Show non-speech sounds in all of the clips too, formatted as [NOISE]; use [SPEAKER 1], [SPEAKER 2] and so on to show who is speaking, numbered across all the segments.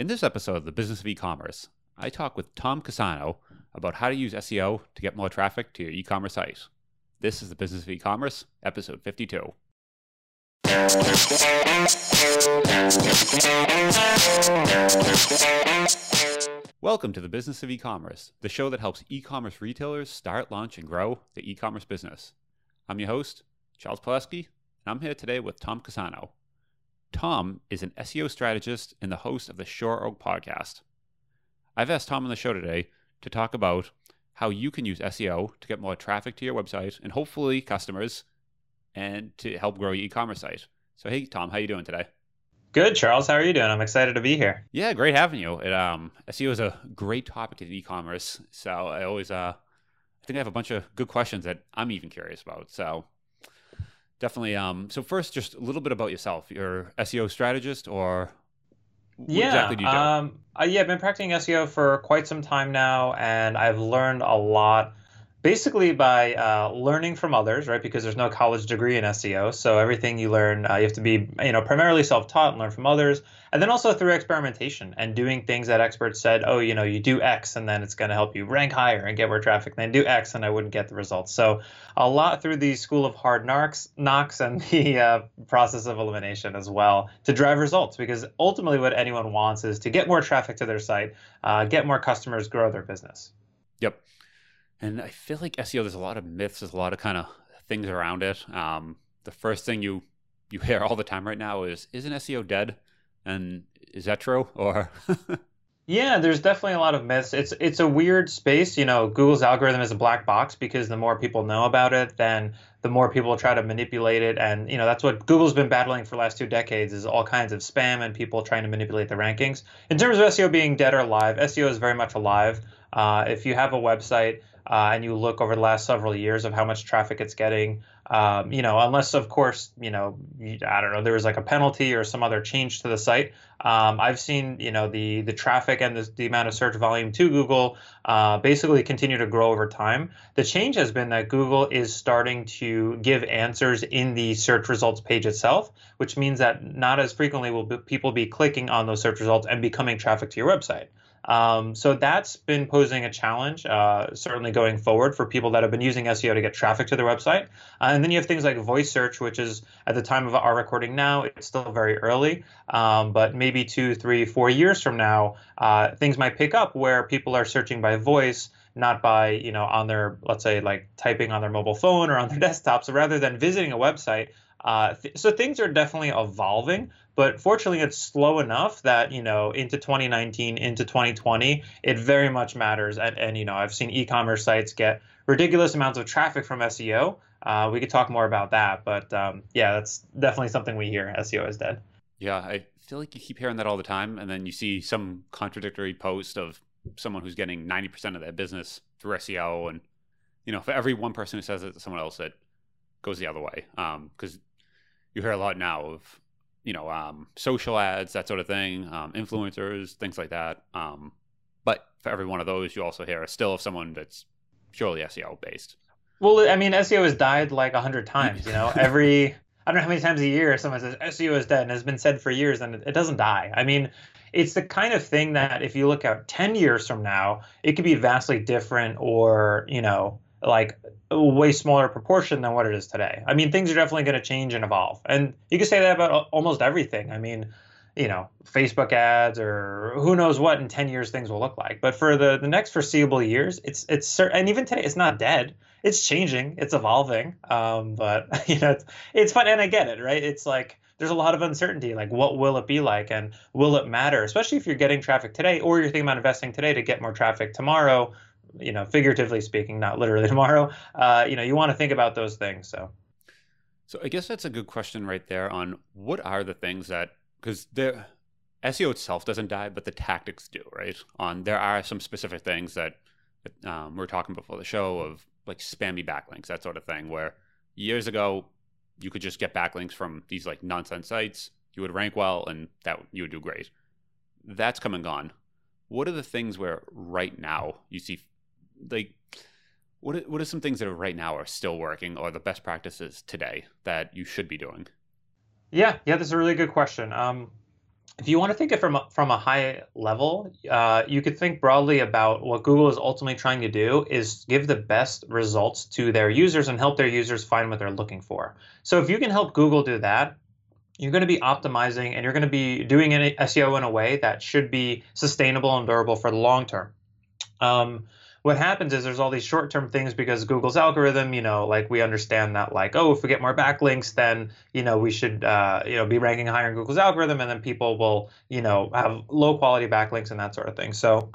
[SPEAKER 1] In this episode of the Business of E-commerce, I talk with Tom Casano about how to use SEO to get more traffic to your e-commerce site. This is the Business of E-commerce, episode 52. Welcome to the Business of E-commerce, the show that helps e-commerce retailers start, launch, and grow the e-commerce business. I'm your host, Charles Palleschi, and I'm here today with Tom Casano. Tom is an SEO strategist and the host of the Shore Oak podcast. I've asked Tom on the show today to talk about how you can use SEO to get more traffic to your website and hopefully customers and to help grow your e-commerce site. So hey Tom, how you doing today?
[SPEAKER 2] Good, Charles. How are you doing? I'm excited to be here.
[SPEAKER 1] Yeah, great having you. It, um, SEO is a great topic in e-commerce, so I always uh, I think I have a bunch of good questions that I'm even curious about. So definitely. Um, so first, just a little bit about yourself. You're SEO strategist, or what
[SPEAKER 2] yeah,
[SPEAKER 1] exactly do you do?
[SPEAKER 2] um, uh, yeah, I've been practicing SEO for quite some time now, and I've learned a lot basically by uh, learning from others, right? Because there's no college degree in SEO, so everything you learn, uh, you have to be, you know, primarily self-taught and learn from others, and then also through experimentation and doing things that experts said, oh, you know, you do X, and then it's going to help you rank higher and get more traffic. Then do X, and I wouldn't get the results. So a lot through the school of hard knocks, knocks, and [LAUGHS] the uh, process of elimination as well to drive results. Because ultimately, what anyone wants is to get more traffic to their site, uh, get more customers, grow their business.
[SPEAKER 1] Yep. And I feel like SEO, there's a lot of myths, there's a lot of kind of things around it. Um, the first thing you you [LAUGHS] hear all the time right now is, "Isn't SEO dead?" And is that true? Or [LAUGHS]
[SPEAKER 2] Yeah, there's definitely a lot of myths. It's it's a weird space. You know, Google's algorithm is a black box because the more people know about it, then the more people try to manipulate it. And you know, that's what Google's been battling for the last two decades is all kinds of spam and people trying to manipulate the rankings. In terms of SEO being dead or alive, SEO is very much alive. Uh, if you have a website uh, and you look over the last several years of how much traffic it's getting, um, you know, unless of course, you know, I don't know, there was like a penalty or some other change to the site. Um, I've seen, you know, the the traffic and the, the amount of search volume to Google uh, basically continue to grow over time. The change has been that Google is starting to give answers in the search results page itself, which means that not as frequently will people be clicking on those search results and becoming traffic to your website. Um, so that's been posing a challenge, uh, certainly going forward for people that have been using SEO to get traffic to their website. Uh, and then you have things like voice search, which is at the time of our recording now, it's still very early, um, but maybe two, three, four years from now, uh, things might pick up where people are searching by voice not by you know on their let's say like typing on their mobile phone or on their [LAUGHS] desktop so rather than visiting a website uh, th- so things are definitely evolving, but fortunately, it's slow enough that you know into 2019, into 2020, it very much matters. And, and you know, I've seen e-commerce sites get ridiculous amounts of traffic from SEO. Uh, we could talk more about that, but um, yeah, that's definitely something we hear. SEO is dead.
[SPEAKER 1] Yeah, I feel like you keep hearing that all the time, and then you see some contradictory post of someone who's getting 90% of their business through SEO, and you know, for every one person who says it someone else, it goes the other way. Because um, you hear a lot now of you know um, social ads, that sort of thing, um, influencers, things like that. Um, but for every one of those, you also hear still of someone that's purely SEO based.
[SPEAKER 2] Well, I mean, SEO has died like a hundred times. You know, every [LAUGHS] I don't know how many times a year someone says SEO is dead, and has been said for years, and it doesn't die. I mean, it's the kind of thing that if you look out 10 years from now, it could be vastly different or, you know, like a way smaller proportion than what it is today. I mean, things are definitely going to change and evolve. And you can say that about almost everything. I mean, you know, Facebook ads or who knows what in 10 years things will look like. But for the, the next foreseeable years, it's, it's, and even today, it's not dead. It's changing, it's evolving. Um, but, [LAUGHS] you know, it's, it's fun. And I get it, right? It's like, there's a lot of uncertainty. Like, what will it be like, and will it matter? Especially if you're getting traffic today, or you're thinking about investing today to get more traffic tomorrow you know, figuratively speaking, not literally [LAUGHS] tomorrow. Uh, you know, you want to think about those things. So,
[SPEAKER 1] so I guess that's a good question right there on what are the things that because the SEO itself doesn't die, but the tactics do, right? On there are some specific things that um, we are talking before the show of like spammy backlinks, that sort of thing, where years ago you could just get backlinks from these like nonsense sites, you would rank well, and that you would do great. That's come and gone. What are the things where right now you see like what are, what are some things that are right now are still working or the best practices today that you should be doing?
[SPEAKER 2] Yeah, yeah, that's a really good question. Um, if you want to think it from a, from a high level, uh, you could think broadly about what Google is ultimately trying to do is give the best results to their users and help their users find what they're looking for. So if you can help Google do that, you're going to be optimizing and you're going to be doing SEO in a way that should be sustainable and durable for the long term. Um, what happens is there's all these short-term things because Google's algorithm, you know, like we understand that like, oh, if we get more backlinks, then you know we should uh, you know be ranking higher in Google's algorithm, and then people will you know have low quality backlinks and that sort of thing. So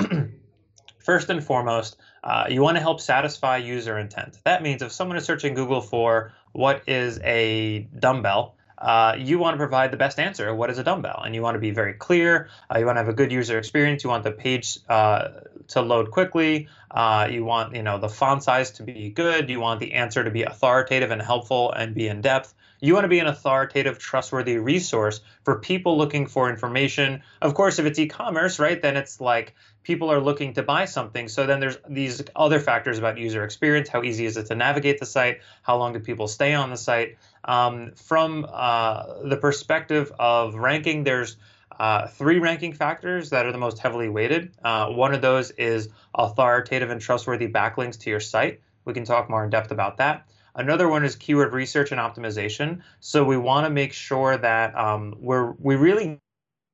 [SPEAKER 2] [CLEARS THROAT] first and foremost, uh, you want to help satisfy user intent. That means if someone is searching Google for what is a dumbbell, uh, you want to provide the best answer. What is a dumbbell? And you want to be very clear. Uh, you want to have a good user experience. You want the page uh, to load quickly. Uh, you want you know the font size to be good. You want the answer to be authoritative and helpful and be in depth. You want to be an authoritative, trustworthy resource for people looking for information. Of course, if it's e-commerce, right, then it's like people are looking to buy something. So then there's these other factors about user experience. How easy is it to navigate the site? How long do people stay on the site? Um, from uh, the perspective of ranking, there's uh, three ranking factors that are the most heavily weighted. Uh, one of those is authoritative and trustworthy backlinks to your site. We can talk more in depth about that. Another one is keyword research and optimization. So we want to make sure that um, we're we really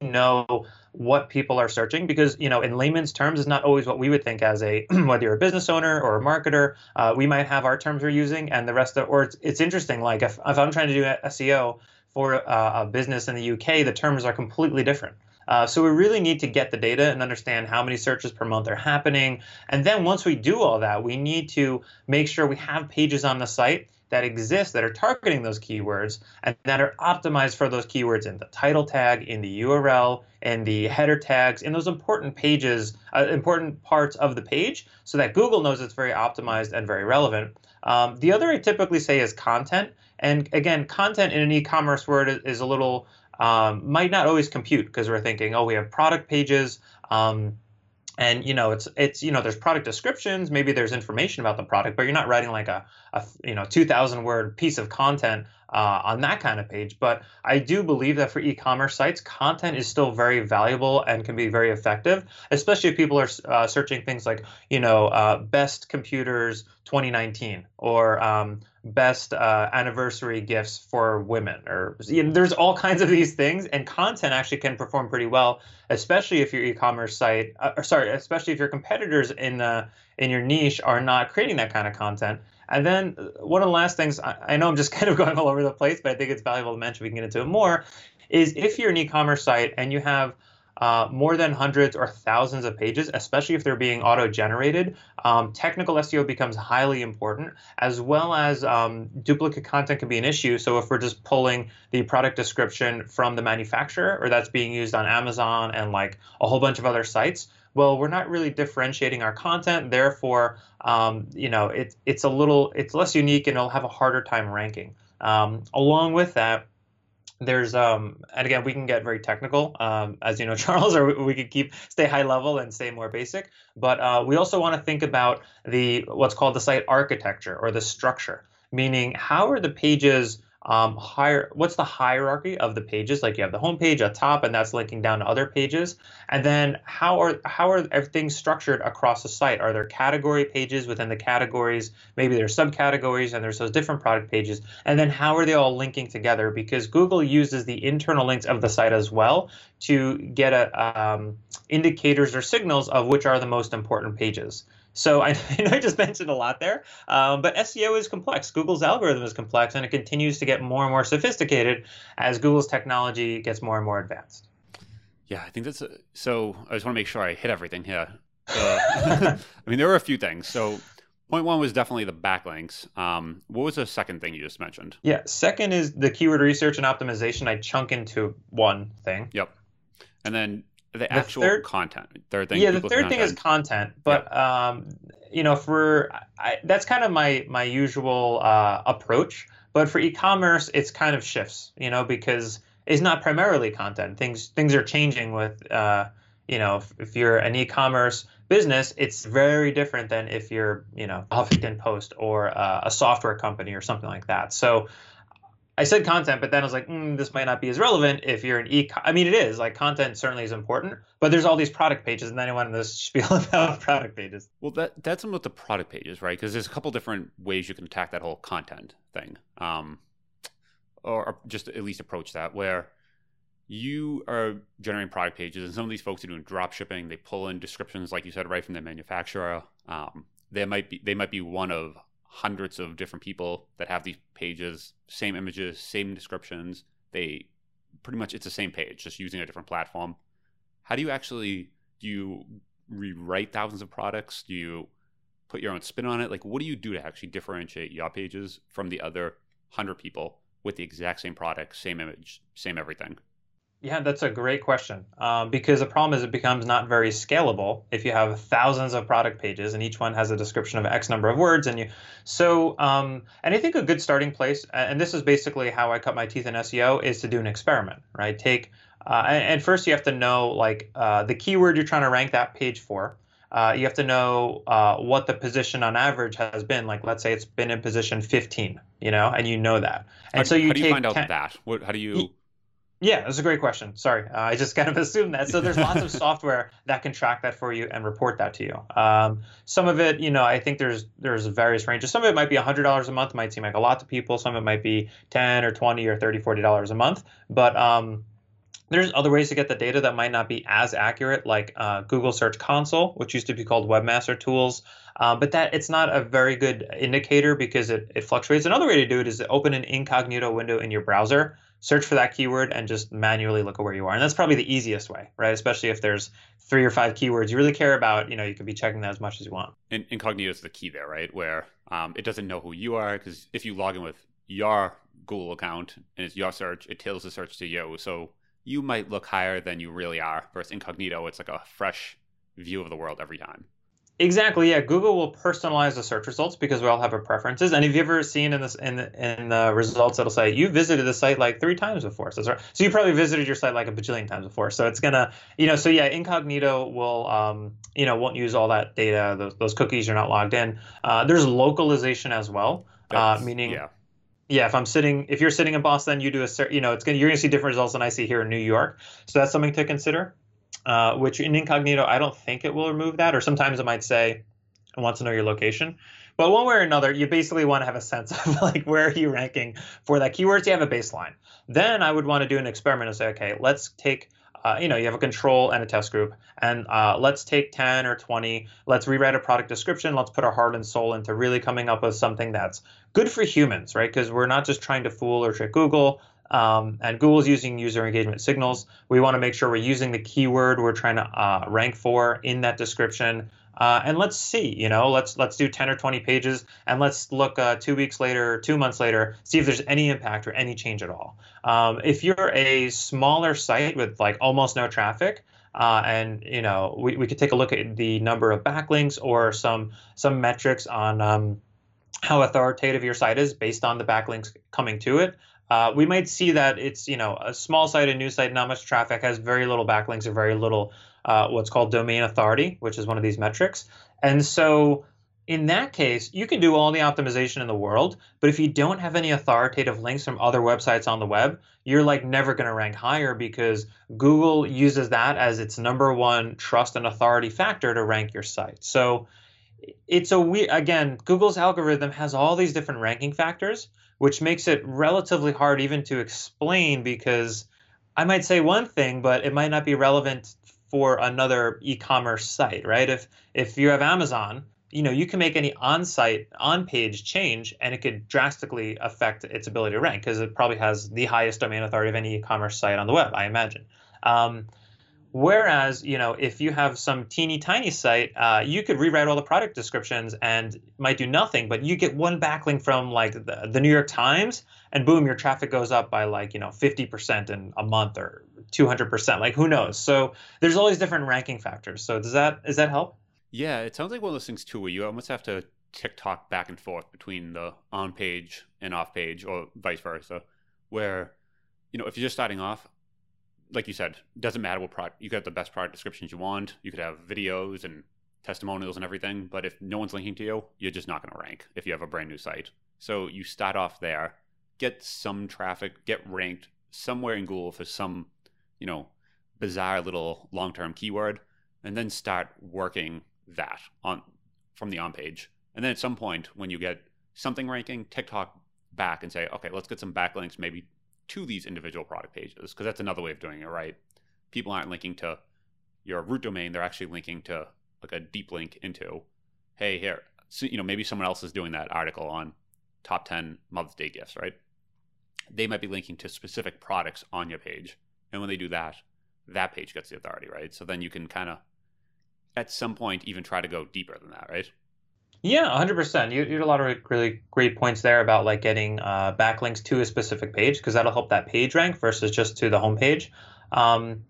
[SPEAKER 2] know what people are searching because you know in layman's terms is not always what we would think as a [CLEARS THROAT] whether you're a business owner or a marketer uh, we might have our terms we're using and the rest of or it's, it's interesting like if, if i'm trying to do seo for uh, a business in the uk the terms are completely different uh, so we really need to get the data and understand how many searches per month are happening and then once we do all that we need to make sure we have pages on the site that exist that are targeting those keywords and that are optimized for those keywords in the title tag, in the URL, in the header tags, in those important pages, uh, important parts of the page, so that Google knows it's very optimized and very relevant. Um, the other I typically say is content. And again, content in an e-commerce word is, is a little um, might not always compute because we're thinking, oh, we have product pages. Um, and you know it's it's you know there's product descriptions maybe there's information about the product but you're not writing like a, a you know 2000 word piece of content uh, on that kind of page but i do believe that for e-commerce sites content is still very valuable and can be very effective especially if people are uh, searching things like you know uh, best computers 2019 or um, best uh, anniversary gifts for women or you know, there's all kinds of these things and content actually can perform pretty well especially if your e-commerce site uh, or sorry especially if your competitors in the in your niche are not creating that kind of content. And then uh, one of the last things I, I know i'm just [LAUGHS] kind of going all over the place but i think it's valuable to mention we can get into it more is if you're an e-commerce site and you have uh, more than hundreds or thousands of pages, especially if they're being auto generated, um, technical SEO becomes highly important, as well as um, duplicate content can be an issue. So if we're just pulling the product description from the manufacturer or that's being used on Amazon and like a whole bunch of other sites, well, we're not really differentiating our content. Therefore, um, you know, it, it's a little, it's less unique and it'll have a harder time ranking. Um, along with that, there's um and again we can get very technical. Um, as you know [LAUGHS] charles or we could keep stay high level and stay more basic. But uh, we also want to think about the what's called the site architecture or the structure. Meaning how are the pages um, higher what's the hierarchy of the pages? Like you have the home page at top and that's linking down to other pages. And then how are how are everything structured across the site? Are there category pages within the categories? Maybe there's subcategories and there's those different product pages. And then how are they all linking together? Because google uses the internal links of the site as well to get a, um, indicators or signals of which are the most important pages so [LAUGHS] I, I, know I just mentioned a lot there, um, but SEO is complex. Google's algorithm is complex, and it continues to get more and more sophisticated as Google's technology gets more and more advanced.
[SPEAKER 1] Yeah, I think that's a, so. I just want to make sure I hit everything here. Uh, [LAUGHS] I mean, there were a few things. So point one was definitely the backlinks. Um, what was the second thing you just mentioned?
[SPEAKER 2] Yeah, second is the keyword research and optimization. I chunk into one thing.
[SPEAKER 1] Yep. And then the actual the third, content.
[SPEAKER 2] Third thing. Yeah, the third thing is content, but yeah. um, you know, for I, that's kind of my my usual uh, approach. But for e-commerce, it's kind of shifts, you know, because it's not primarily content. Things things are changing with, uh, you know, if, if you're an e-commerce business, it's very different than if you're, you know, Huffington Post or uh, a software company or something like that. So I said content, but then I was like, mm, this might not be as relevant if you're an e. I mean, it is like content certainly is important, but there's all these product pages, and then I wanted to [LAUGHS] spiel about product pages.
[SPEAKER 1] Well, that that's about the product pages, right? Because there's a couple different ways you can attack that whole content thing, um, or, just at least approach that where you are generating product pages, and some of these folks are doing drop shipping. They pull in descriptions, like you said, right from the manufacturer. Um, they might be they might be one of hundreds of different people that have these pages, same images, same descriptions. They pretty much it's the same page, just using a different platform. How do you actually do you rewrite thousands of products? Do you put your own spin on it? Like what do you do to actually differentiate your pages from the other hundred people with the exact same product, same image, same everything?
[SPEAKER 2] Yeah, that's a great question. Um, because the problem is it becomes not very scalable if you have thousands of product pages and each one has a description of X number of words. And you, so, um, and I think a good starting place, and this is basically how I cut my teeth in SEO, is to do an experiment, right? Take, uh, and, first you have to know like uh, the keyword you're trying to rank that page for. Uh, you have to know uh, what the position on average has been. Like, let's say it's been in position 15, you know, and you know that. And
[SPEAKER 1] how,
[SPEAKER 2] so
[SPEAKER 1] you
[SPEAKER 2] how
[SPEAKER 1] do you find out 10, that? What, how do you?
[SPEAKER 2] Yeah, that's a great question. Sorry, uh, I just kind of [LAUGHS] assumed that. So there's lots of [LAUGHS] software that can track that for you and report that to you. Um, some of it, you know, I think there's there's various ranges. Some of it might be $100 a month, might seem like a lot to people. Some of it might be 10 or 20 or 30, 40 dollars a month. But um, there's other ways to get the data that might not be as accurate, like uh, Google Search Console, which used to be called Webmaster Tools. Um, but that it's not a very good indicator because it, it fluctuates. Another way to do it is to open an incognito window in your browser search for that keyword and just manually look at where you are. And that's probably the easiest way, right? Especially if there's three or five keywords you really care about, you know, you could be checking that as much as you want.
[SPEAKER 1] And incognito is the key there, right? Where um, it doesn't know who you are because if you log in with your Google account and it's your search, it tails the search to you. So you might look higher than you really are. Versus incognito, it's like a fresh view of the world every time.
[SPEAKER 2] Exactly. Yeah, Google will personalize the search results because we all have our preferences. And have you ever seen in this in in the results it'll say you visited the site like three times before? So, so you probably visited your site like a bajillion times before. So it's gonna you know so yeah, incognito will um you know won't use all that data those those cookies you're not logged in. Uh, there's localization as well, uh, meaning.
[SPEAKER 1] Yeah.
[SPEAKER 2] Yeah, if I'm sitting, if you're sitting in Boston, you do a, you know, it's gonna, you're gonna see different results than I see here in New York. So that's something to consider. Uh, which in incognito, I don't think it will remove that, or sometimes it might say, I want to know your location. But one way or another, you basically want to have a sense [LAUGHS] of like where are you ranking for that keyword. You have a baseline. Then I would want to do an experiment and say, okay, let's take uh, you know, you have a control and a test group, and uh, let's take 10 or 20. Let's rewrite a product description. Let's put our heart and soul into really coming up with something that's good for humans, right? Because we're not just trying to fool or trick Google. Um, and Google's using user engagement signals. We want to make sure we're using the keyword we're trying to uh, rank for in that description. Uh, and let's see, you know, let's let's do 10 or 20 pages, and let's look uh, two weeks later, two months later, see if there's any impact or any change at all. Um, if you're a smaller site with like almost no traffic, uh, and you know, we, we could take a look at the number of backlinks or some some metrics on um, how authoritative your site is based on the backlinks coming to it uh, we might see that it's you know a small site, a new site, not much traffic, has very little backlinks or very little uh, what's called domain authority, which is one of these metrics. And so in that case, you can do all the optimization in the world, but if you don't have any authoritative links from other websites on the web, you're like never going to rank higher because Google uses that as its number one trust and authority factor to rank your site. So it's a we again, Google's algorithm has all these different ranking factors, which makes it relatively hard even to explain because I might say one thing, but it might not be relevant for another e-commerce site, right? If if you have Amazon, you know, you can make any on-site, on-page change, and it could drastically affect its ability to rank because it probably has the highest domain authority of any e-commerce site on the web, I imagine. Um, Whereas, you know, if you have some teeny tiny site, uh, you could rewrite all the product descriptions and might do nothing, but you get one backlink from like the, the New York Times, and boom, your traffic goes up by like you know 50% in a month or 200%. Like who knows? So there's all these different ranking factors. So does that does that help?
[SPEAKER 1] Yeah, it sounds like one of those things too, where you almost have to TikTok back and forth between the on page and off page, or vice versa, where you know if you're just starting off like you said, doesn't matter what product you have the best product descriptions you want. You could have videos and testimonials and everything, but if no one's linking to you, you're just not going to rank if you have a brand new site. So you start off there, get some traffic, get ranked somewhere in Google for some, you know, bizarre little long-term keyword, and then start working that on from the on page. And then at some point, when you get something ranking, TikTok back and say, okay, let's get some backlinks maybe to these individual product pages because that's another way of doing it, right? People aren't linking to your root domain; they're actually linking to like a deep link into, hey, here, so, you know, maybe someone else is doing that article on top 10 Mother's Day gifts, right? They might be linking to specific products on your page. And when they do that, that page gets the authority, right? So then you can kind of, at some point, even try to go deeper than that, right?
[SPEAKER 2] Yeah, 100%. You, you had a lot of really great points there about like getting uh, backlinks to a specific page because that'll help that page rank versus just to the homepage. Um,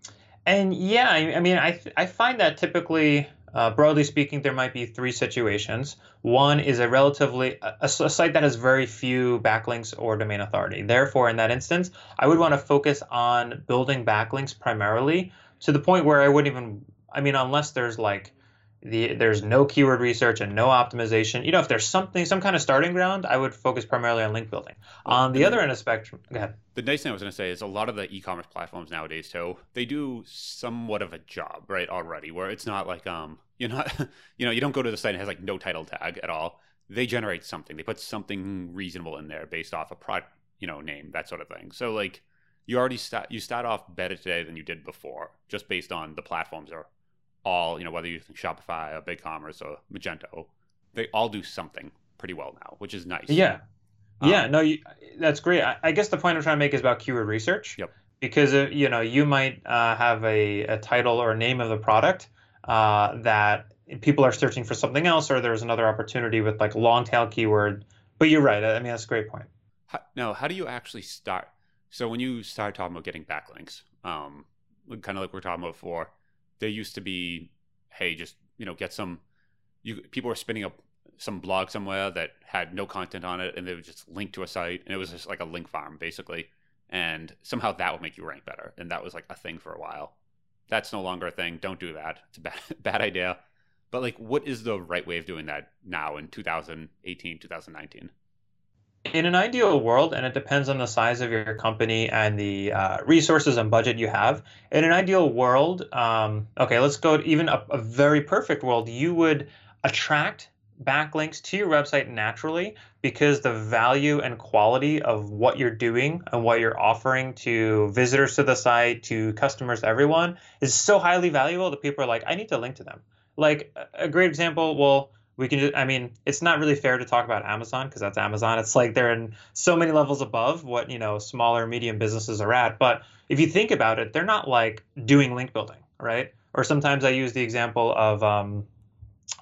[SPEAKER 2] and yeah, I, I mean, I, I find that typically uh, broadly speaking, there might be three situations. One is a relatively a, a, site that has very few backlinks or domain authority. Therefore, in that instance, I would want to focus on building backlinks primarily to the point where I wouldn't even. I mean, unless there's like the there's no keyword research and no optimization. You know, if there's something, some kind of starting ground, I would focus primarily on link building. On the other end of the spectrum, go ahead.
[SPEAKER 1] The nice thing I was going to say is a lot of the e-commerce platforms nowadays too, they do somewhat of a job right already, where it's not like um you're not [LAUGHS] you know you don't go to the site and has like no title tag at all. They generate something. They put something reasonable in there based off a product you know name that sort of thing. So like you already start you start off better today than you did before, just based on the platforms are all, you know, whether you think Shopify or BigCommerce or Magento, they all do something pretty well now, which is nice.
[SPEAKER 2] Yeah. Um, yeah, no, you, that's great. I, I, guess the point I'm trying to make is about keyword research.
[SPEAKER 1] Yep.
[SPEAKER 2] Because uh, you know you might uh, have a, a title or name of the product uh, that people are searching for something else, or there's another opportunity with like long tail keyword. But you're right. I mean that's a great point.
[SPEAKER 1] How, no, how do you actually start? So when you start talking about getting backlinks, um, kind of like we are talking about before, there used to be, hey, just you know, get some. You people were spinning up some blog somewhere that had no content on it, and they would just link to a site, and it was just like a link farm basically, and somehow that would make you rank better, and that was like a thing for a while. That's no longer a thing. Don't do that. It's a bad [LAUGHS] bad idea. But like, what is the right way of doing that now in 2018, 2019?
[SPEAKER 2] In an ideal world, and it depends on the size of your company and the uh, resources and budget you have. In an ideal world, um, okay, let's go even a, a very perfect world. You would attract backlinks to your website naturally because the value and quality of what you're doing and what you're offering to visitors to the site, to customers, everyone is so highly valuable that people are like, I need to link to them. Like a great example, well, we can I mean, it's not really fair to talk about Amazon because that's Amazon. It's like they're in so many levels above what, you know, smaller, medium businesses are at. But if you think about it, they're not like doing link building, right? Or sometimes I use the example of, um,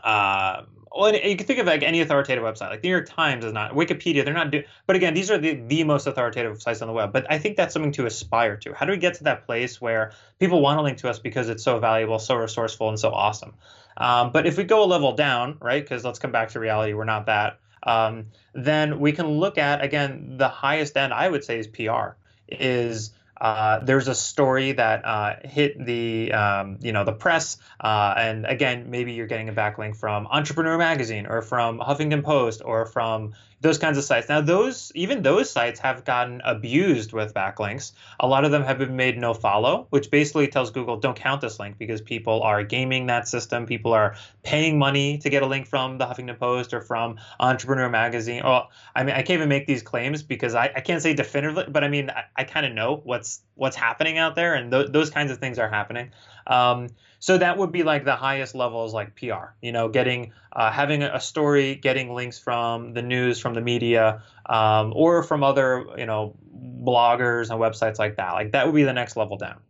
[SPEAKER 2] uh, well, you can think of like any authoritative website, like the New York Times is not Wikipedia. They're not but again, these are the, the most authoritative sites on the web. But I think that's something to aspire to. How do we get to that place where people want to link to us because it's so valuable, so resourceful, and so awesome? Um, but if we go a level down, right, because let's come back to reality, we're not that, um, then we can look at, again, the highest end, I would say, is PR, is uh, there's a story that uh, hit the um, you know the press, uh, and again, maybe you're getting a backlink from Entrepreneur Magazine or from Huffington Post or from those kinds of sites. Now, those even those sites have gotten abused with backlinks. A lot of them have been made no follow, which basically tells Google don't count this link because people are gaming that system. People are paying money to get a link from the Huffington Post or from Entrepreneur Magazine. Or I mean, I can't even make these claims because I, I can't say definitively, but I mean, I, I kind of know what's what's happening out there, and th- those kinds of things are happening. Um, so that would be like the highest levels, like PR, you know, getting uh, having a story, getting links from the news, from the media, um, or from other you know bloggers and websites like that. Like that would be the next level down.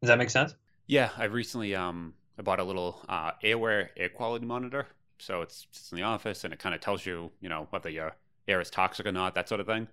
[SPEAKER 2] Does that make sense?
[SPEAKER 1] Yeah, I recently um I bought a little uh, Awair air quality monitor. So it's just in the office and it kind of tells you, you know, whether your air is toxic or not, that sort of thing.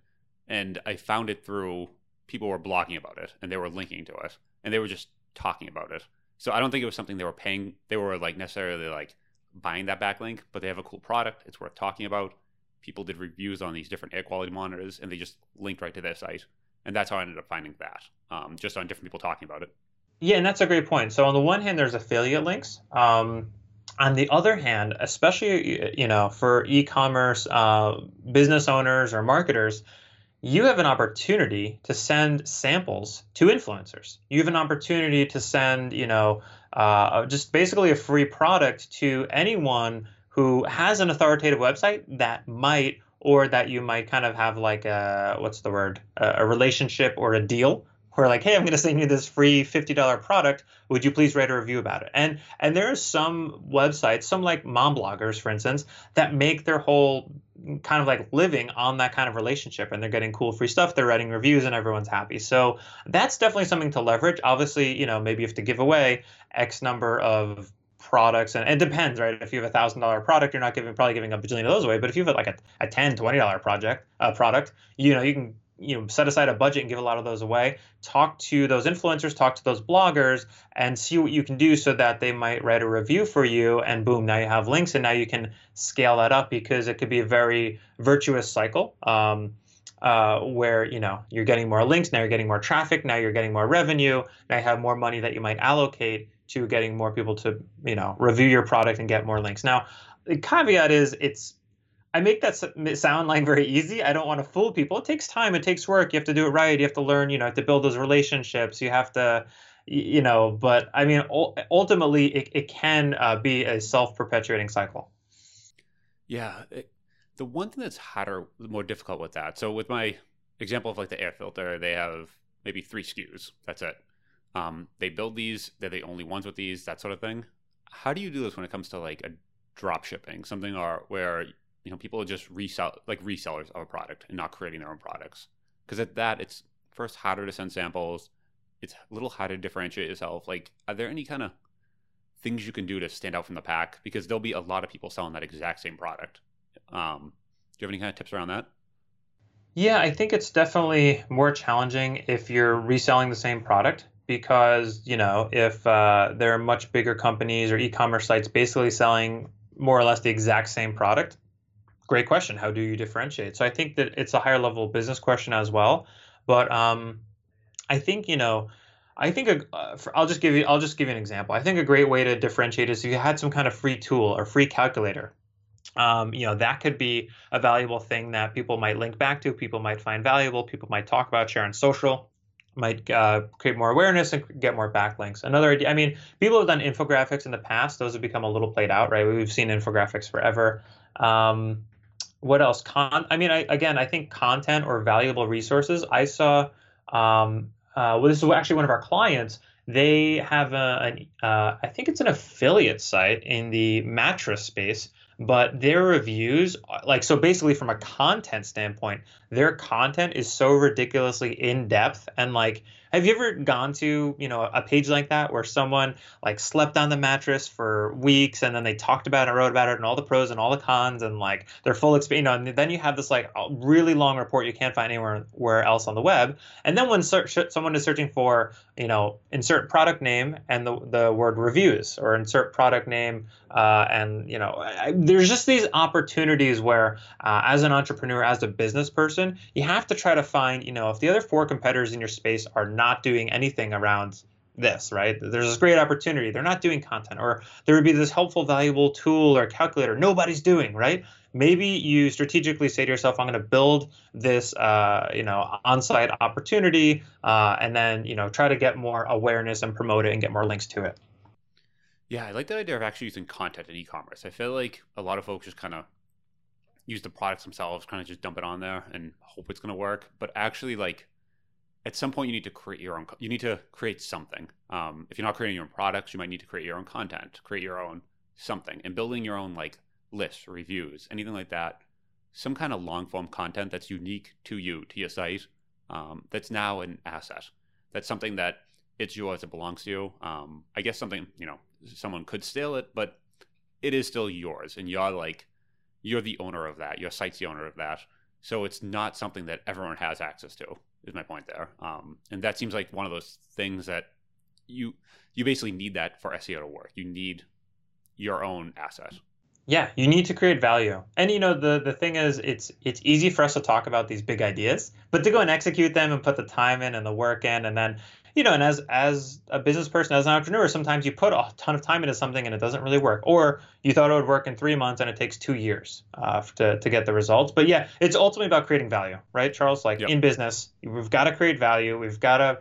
[SPEAKER 1] And I found it through people were blogging about it and they were linking to it and they were just talking about it. So I don't think it was something they were paying. They were like necessarily like buying that backlink, but they have a cool product. It's worth talking about. People did reviews on these different air quality monitors, and they just linked right to their site, and that's how I ended up finding that, um, just on different people talking about it.
[SPEAKER 2] Yeah, and that's a great point. So on the one hand, there's affiliate links. Um, on the other hand, especially you know for e-commerce uh, business owners or marketers, you have an opportunity to send samples to influencers. You have an opportunity to send, you know, uh, just basically a free product to anyone who has an authoritative website that might or that you might kind of have like a what's the word a, a relationship or a deal where like hey i'm going to send you this free $50 product. Would you please write a review about it? And and there are some websites some like mom bloggers for instance that make their whole kind of like living on that kind of relationship and they're getting cool free stuff they're writing reviews and everyone's happy. So that's definitely something to leverage. Obviously you know maybe you have to give away x number of products and, it depends right? If you have a thousand dollar product you're not giving probably giving a bajillion of those away but if you have like a, a 10 20 dollar project uh, product you know you can you know set aside a budget and give a lot of those away talk to those influencers talk to those bloggers and see what you can do so that they might write a review for you and boom now you have links and now you can scale that up because it could be a very virtuous cycle um, uh, where you know you're getting more links now you're getting more traffic now you're getting more revenue now you have more money that you might allocate to getting more people to you know review your product and get more links. Now, the caveat is it's I make that sound like very easy. I don't want to fool people. It takes time. It takes work. You have to do it right. You have to learn. You know, to build those relationships. You have to, you know. But I mean, ultimately, it, it can uh, be a self-perpetuating cycle.
[SPEAKER 1] Yeah, it, the one thing that's harder, more difficult with that. So with my example of like the air filter, they have maybe three SKUs. That's it. Um, they build these; they're the only ones with these, that sort of thing. How do you do this when it comes to like a drop shipping, something or where you know people are just resell like resellers of a product and not creating their own products? Because at that, it's first harder to send samples. It's a little harder to differentiate yourself. Like, are there any kind of things you can do to stand out from the pack? Because there'll be a lot of people selling that exact same product. Um, do you have any kind of tips around that?
[SPEAKER 2] Yeah, I think it's definitely more challenging if you're reselling the same product because you know if uh, there are much bigger companies or e-commerce sites basically selling more or less the exact same product great question how do you differentiate so i think that it's a higher level business question as well but um, i think you know i think a, uh, for, i'll just give you i'll just give you an example i think a great way to differentiate is if you had some kind of free tool or free calculator um, you know that could be a valuable thing that people might link back to people might find valuable people might talk about share on social might uh, create more awareness and get more backlinks. Another idea, I mean, people have done infographics in the past. Those have become a little played out, right? We've seen infographics forever. Um, what else? Con- I mean, I, again, I think content or valuable resources. I saw, um, uh, well, this is actually one of our clients. They have a, an, uh, I think it's an affiliate site in the mattress space but their reviews like so basically from a content standpoint their content is so ridiculously in depth and like have you ever gone to you know a page like that where someone like slept on the mattress for weeks and then they talked about it and wrote about it and all the pros and all the cons and like their full experience you know and then you have this like really long report you can't find anywhere where else on the web. And then when search, someone is searching for you know insert product name and the, the word reviews or insert product name uh, and you know I, there's just these opportunities where uh, as an entrepreneur as a business person you have to try to find you know if the other four competitors in your space are not doing anything around this, right? There's this great opportunity. They're not doing content, or there would be this helpful, valuable tool or calculator nobody's doing, right? Maybe you strategically say to yourself, "I'm going to build this, uh, you know, on-site opportunity, uh, and then you know try to get more awareness and promote it and get more links to it."
[SPEAKER 1] Yeah, I like the idea of actually using content in e-commerce. I feel like a lot of folks just kind of use the products themselves, kind of just dump it on there and hope it's going to work. But actually, like at some point you need to create your own you need to create something. Um, if you're not creating your own products you might need to create your own content create your own something. And building your own like lists reviews anything like that some kind of long form content that's unique to you to your site um, that's now an asset. That's something that it's yours it belongs to you. Um, i guess something you know someone could steal it but it is still yours. And you're like you're the owner of that your site's the owner of that so it's not something that everyone has access to is my point there. Um, and that seems like one of those things that you you basically need that for SEO to work. You need your own asset.
[SPEAKER 2] Yeah, you need to create value. And you know the the thing is it's it's easy for us to talk about these big ideas, but to go and execute them and put the time in and the work in and then you know, and as as a business person, as an entrepreneur, sometimes you put a ton of time into something and it doesn't really work, or you thought it would work in three months and it takes two years uh, to to get the results. But yeah, it's ultimately about creating value, right, Charles? Like yep. in business, we've got to create value. We've got to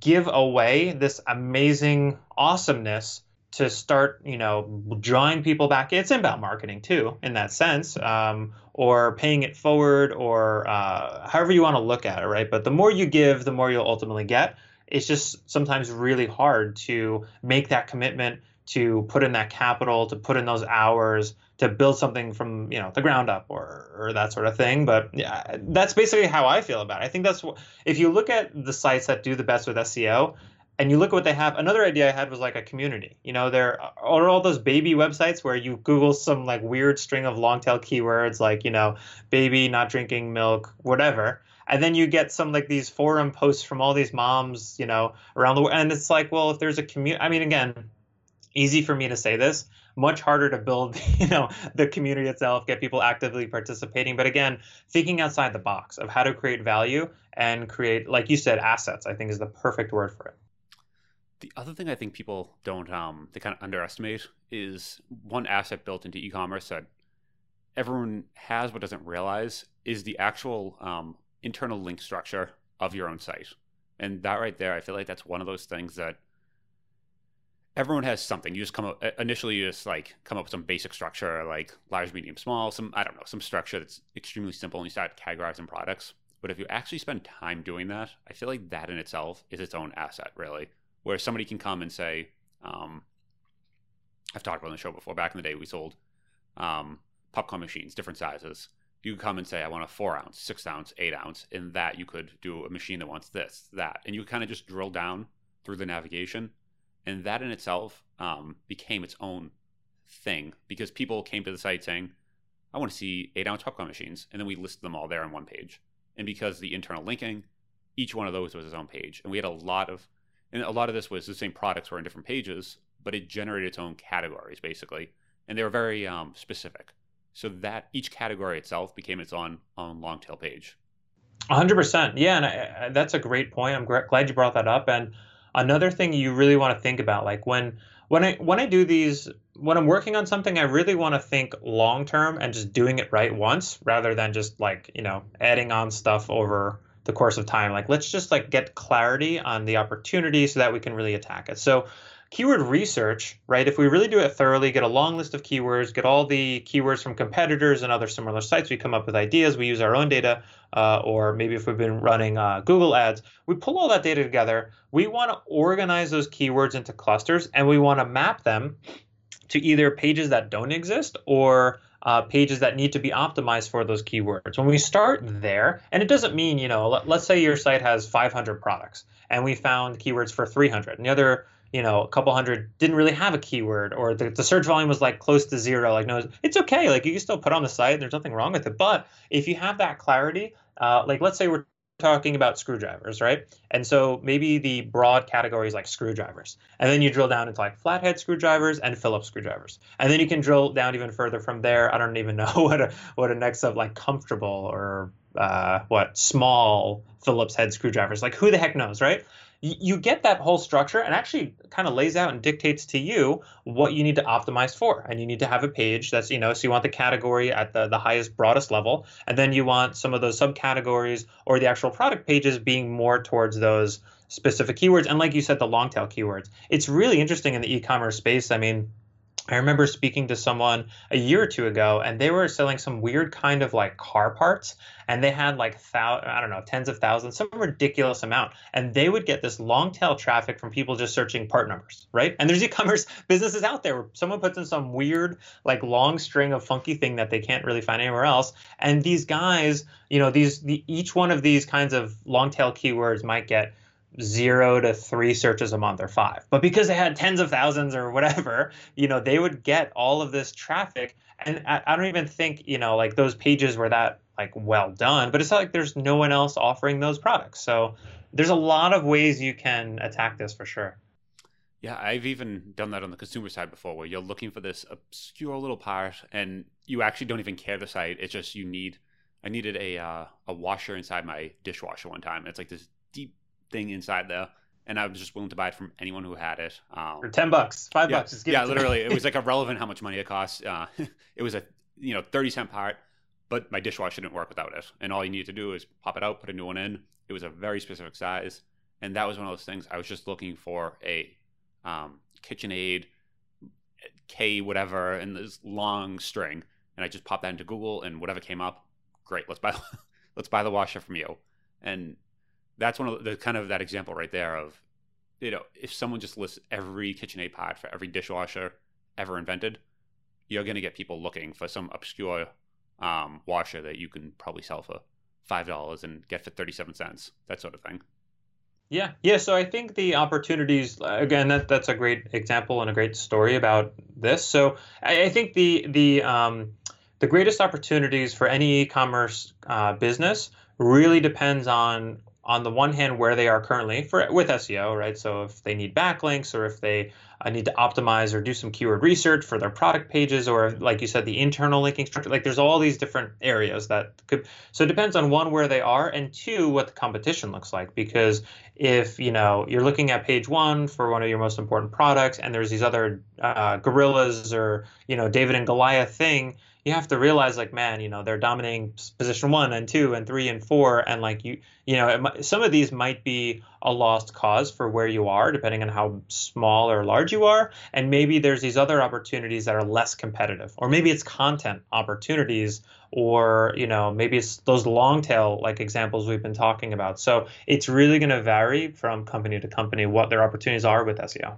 [SPEAKER 2] give away this amazing awesomeness to start, you know, drawing people back. It's inbound marketing too, in that sense, um, or paying it forward, or uh, however you want to look at it, right? But the more you give, the more you'll ultimately get. It's just sometimes really hard to make that commitment, to put in that capital, to put in those hours, to build something from you know the ground up or or that sort of thing. But yeah, that's basically how I feel about it. I think that's what if you look at the sites that do the best with SEO, and you look at what they have. Another idea I had was like a community. You know, there are all those baby websites where you Google some like weird string of long tail keywords like, you know, baby not drinking milk, whatever. And then you get some like these forum posts from all these moms, you know, around the world. And it's like, well, if there's a community, I mean, again, easy for me to say this, much harder to build, [LAUGHS] you know, the community itself, get people actively participating. But again, thinking outside the box of how to create value and create, like you said, assets, I think is the perfect word for it.
[SPEAKER 1] The other thing I think people don't um, they kind of underestimate is one asset built into e-commerce that everyone has but doesn't realize is the actual um, internal link structure of your own site. And that right there, I feel like that's one of those things that everyone has something. You just come up initially, you just like come up with some basic structure, like large, medium, small. Some I don't know, some structure that's extremely simple, and you start categorizing products. But if you actually spend time doing that, I feel like that in itself is its own asset, really where somebody can come and say, um, I've talked about on the show before. Back in the day, we sold um, popcorn machines, different sizes. You could come and say, I want a four ounce, six ounce, eight ounce. In that, you could do a machine that wants this, that. And you kind of just drill down through the navigation. And that in itself um, became its own thing because people came to the site saying, I want to see eight ounce popcorn machines. And then we listed them all there on one page. And because the internal linking, each one of those was its own page. And we had a lot of and a lot of this was the same products were in different pages, but it generated its own categories basically, and they were very um, specific. So that each category itself became its own own long tail page.
[SPEAKER 2] 100%. Yeah, and I, that's a great point. I'm glad you brought that up. And another thing you really want to think about, like when when I when I do these when I'm working on something, I really want to think long term and just doing it right once rather than just like you know adding on stuff over the course of time. Like let's just like get clarity on the opportunity so that we can really attack it. So keyword research, right? If we really do it thoroughly, get a long list of keywords, get all the keywords from competitors and other similar sites, we come up with ideas, we use our own data, uh, or maybe if we've been running uh, Google ads, we pull all that data together. We want to organize those keywords into clusters and we want to map them to either pages that don't exist or uh, pages that need to be optimized for those keywords. When we start there, and it doesn't mean, you know, let, us say your site has 500 products and we found keywords for 300 and the other, you know, a couple hundred didn't really have a keyword or the, the search volume was like close to zero. Like, no, it's okay. Like, you can still put on the site. There's nothing wrong with it. But if you have that clarity, uh, like, let's say we're talking about screwdrivers, right? And so maybe the broad categories like screwdrivers. And then you drill down into like flathead screwdrivers and Phillips screwdrivers. And then you can drill down even further from there. I don't even [LAUGHS] know what a what a next up like comfortable or uh, what small Phillips head screwdrivers. Like who the heck knows, right? You get that whole structure and actually kind of lays out and dictates to you what you need to optimize for. And you need to have a page that's you know so you want the category at the, the highest broadest level and then you want some of those subcategories or the actual product pages being more towards those specific keywords and like you said the long tail keywords. It's really interesting in the e-commerce space. I mean I remember speaking to someone a year or two ago, and they were selling some weird kind of like car parts, and they had like thou- I don't know tens of thousands, some ridiculous amount, and they would get this long tail traffic from people just searching part numbers, right? And there's e-commerce [LAUGHS] businesses out there where someone puts in some weird like long string of funky thing that they can't really find anywhere else, and these guys, you know, these the, each one of these kinds of long tail keywords might get zero to three searches a month or five. But because they had tens of thousands or whatever, [LAUGHS] you know, they would get all of this traffic. And I, I don't even think, you know, like those pages were that like well done, but it's not like there's no one else offering those products. So there's a lot of ways you can attack this for sure.
[SPEAKER 1] Yeah, I've even done that on the consumer side before where you're looking for this obscure little part and you actually don't even care the site. It's just you need I needed a uh, a washer inside my dishwasher one time. It's like this deep thing inside there. and I was just willing to buy it from anyone who had it.
[SPEAKER 2] Um, For ten bucks, five
[SPEAKER 1] yeah,
[SPEAKER 2] bucks. Just
[SPEAKER 1] yeah, literally, it was [LAUGHS] like irrelevant how much money it cost. Uh, [LAUGHS] it was a you know thirty cent part, but my dishwasher didn't work without it. And all you needed to do is pop it out, put a new one in. It was a very specific size, and that was one of those things. I was just looking for a um, KitchenAid K whatever and this long string, and I just popped that into Google, and whatever came up, great. Let's buy [LAUGHS] let's buy the washer from you, and that's one of the kind of that example right there of you know if someone just lists every KitchenAid pot for every dishwasher ever invented, you're going to get people looking for some obscure um, washer that you can probably sell for five dollars and get for thirty seven cents, that sort of thing.
[SPEAKER 2] Yeah, yeah. So I think the opportunities again that that's a great example and a great story about this. So I, I think the the um, the greatest opportunities for any e-commerce uh, business really depends on on the one hand where they are currently for with SEO, right? So if they need backlinks or if they uh, need to optimize or do some keyword research for their product pages or like you said the internal linking structure, like there's all these different areas that could so it depends on one where they are and two what the competition looks like because if you know you're looking at page one for one of your most important products and there's these other uh, gorillas or you know David and Goliath thing you have to realize like man you know they're dominating position one and two and three and four and like you you know might, some of these might be a lost cause for where you are depending on how small or large you are and maybe there's these other opportunities that are less competitive or maybe it's content opportunities or you know maybe it's those long tail like examples we've been talking about. So it's really going to vary from company to company what their opportunities are with seo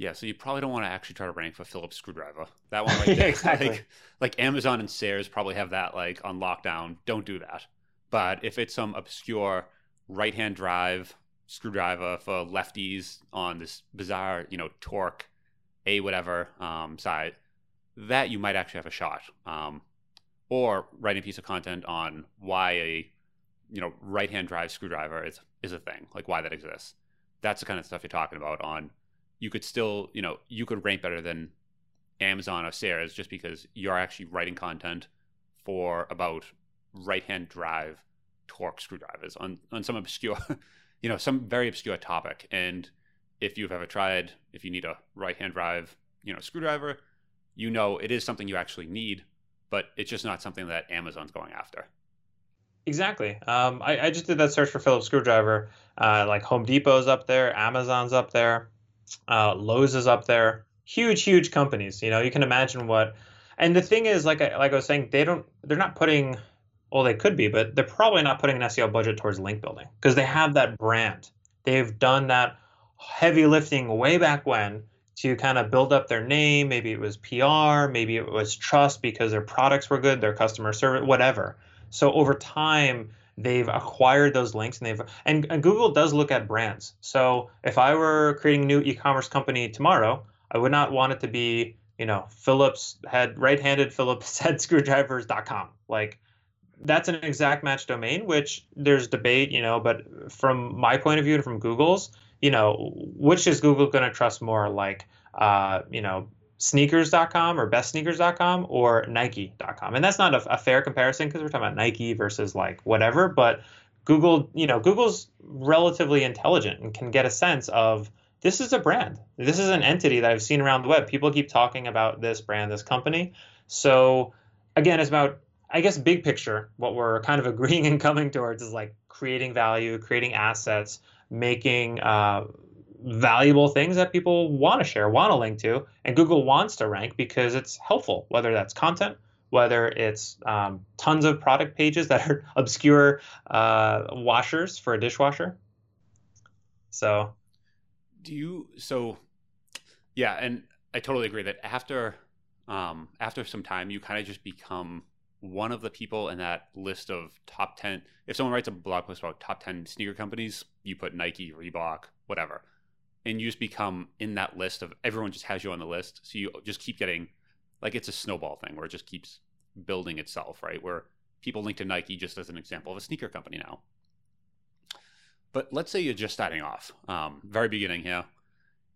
[SPEAKER 1] yeah, so you probably don't want to actually try to rank for Phillips screwdriver. That one [LAUGHS] right there.
[SPEAKER 2] exactly.
[SPEAKER 1] Like, like Amazon and Sears probably have that like on lockdown. Don't do that. But if it's some obscure right hand drive screwdriver for lefties on this bizarre, you know, torque, a whatever um, side, that you might actually have a shot. Um, or writing a piece of content on why a you know right hand drive screwdriver is is a thing, like why that exists. That's the kind of stuff you're talking about on you could still, you know, you could rank better than Amazon or Sears just because you're actually writing content for about right hand drive torque screwdrivers on, on some obscure, [LAUGHS] you know, some very obscure topic. And if you've ever tried, if you need a right hand drive, you know, screwdriver, you know it is something you actually need, but it's just not something that Amazon's going after.
[SPEAKER 2] Exactly. Um, I, I, just did that search for Phillips screwdriver. Uh, like Home Depot's up there, Amazon's up there. Uh, Lowe's is up there. Huge, huge companies. You know, you can imagine what. And the thing is, like I, like I was saying, they don't. They're not putting. Well, they could be, but they're probably not putting an SEO budget towards link building because they have that brand. They've done that heavy lifting way back when to kind of build up their name. Maybe it was PR, maybe it was trust because their products were good, their customer service, whatever. So over time, they've acquired those links and they've and, and Google does look at brands. So if I were creating a new e-commerce company tomorrow, I would not want it to be, you know, Phillips head right-handed Phillips head [LAUGHS] screwdrivers.com. Like that's an exact match domain, which there's debate, you know, but from my point of view and from Google's, you know, which is Google going to trust more? Like, uh, you know, sneakers.com or bestsneakers.com or nike.com and that's not a, a fair comparison because we're talking about nike versus like whatever but google you know google's relatively intelligent and can get a sense of this is a brand. This is an entity that i've seen around the web. People keep talking about this brand this company. So again it's about i guess big picture what we're kind of [LAUGHS] agreeing and coming towards is like creating value creating assets making uh, valuable things that people want to share, want to link to, and Google wants to rank because it's helpful, whether that's content, whether it's um, tons of product pages that are [LAUGHS] obscure uh, washers for a dishwasher. So,
[SPEAKER 1] do you? So, yeah, and I totally agree that after um, after some time, you kind of just become one of the people in that list of top 10 if someone writes a blog post about top 10 sneaker companies you put nike reebok whatever and you just become in that list of everyone just has you on the list. So you just keep getting like it's a snowball thing where it just keeps building itself, right? Where people link to Nike just as an example of a sneaker company now. But let's say you're just starting off, um, very beginning here.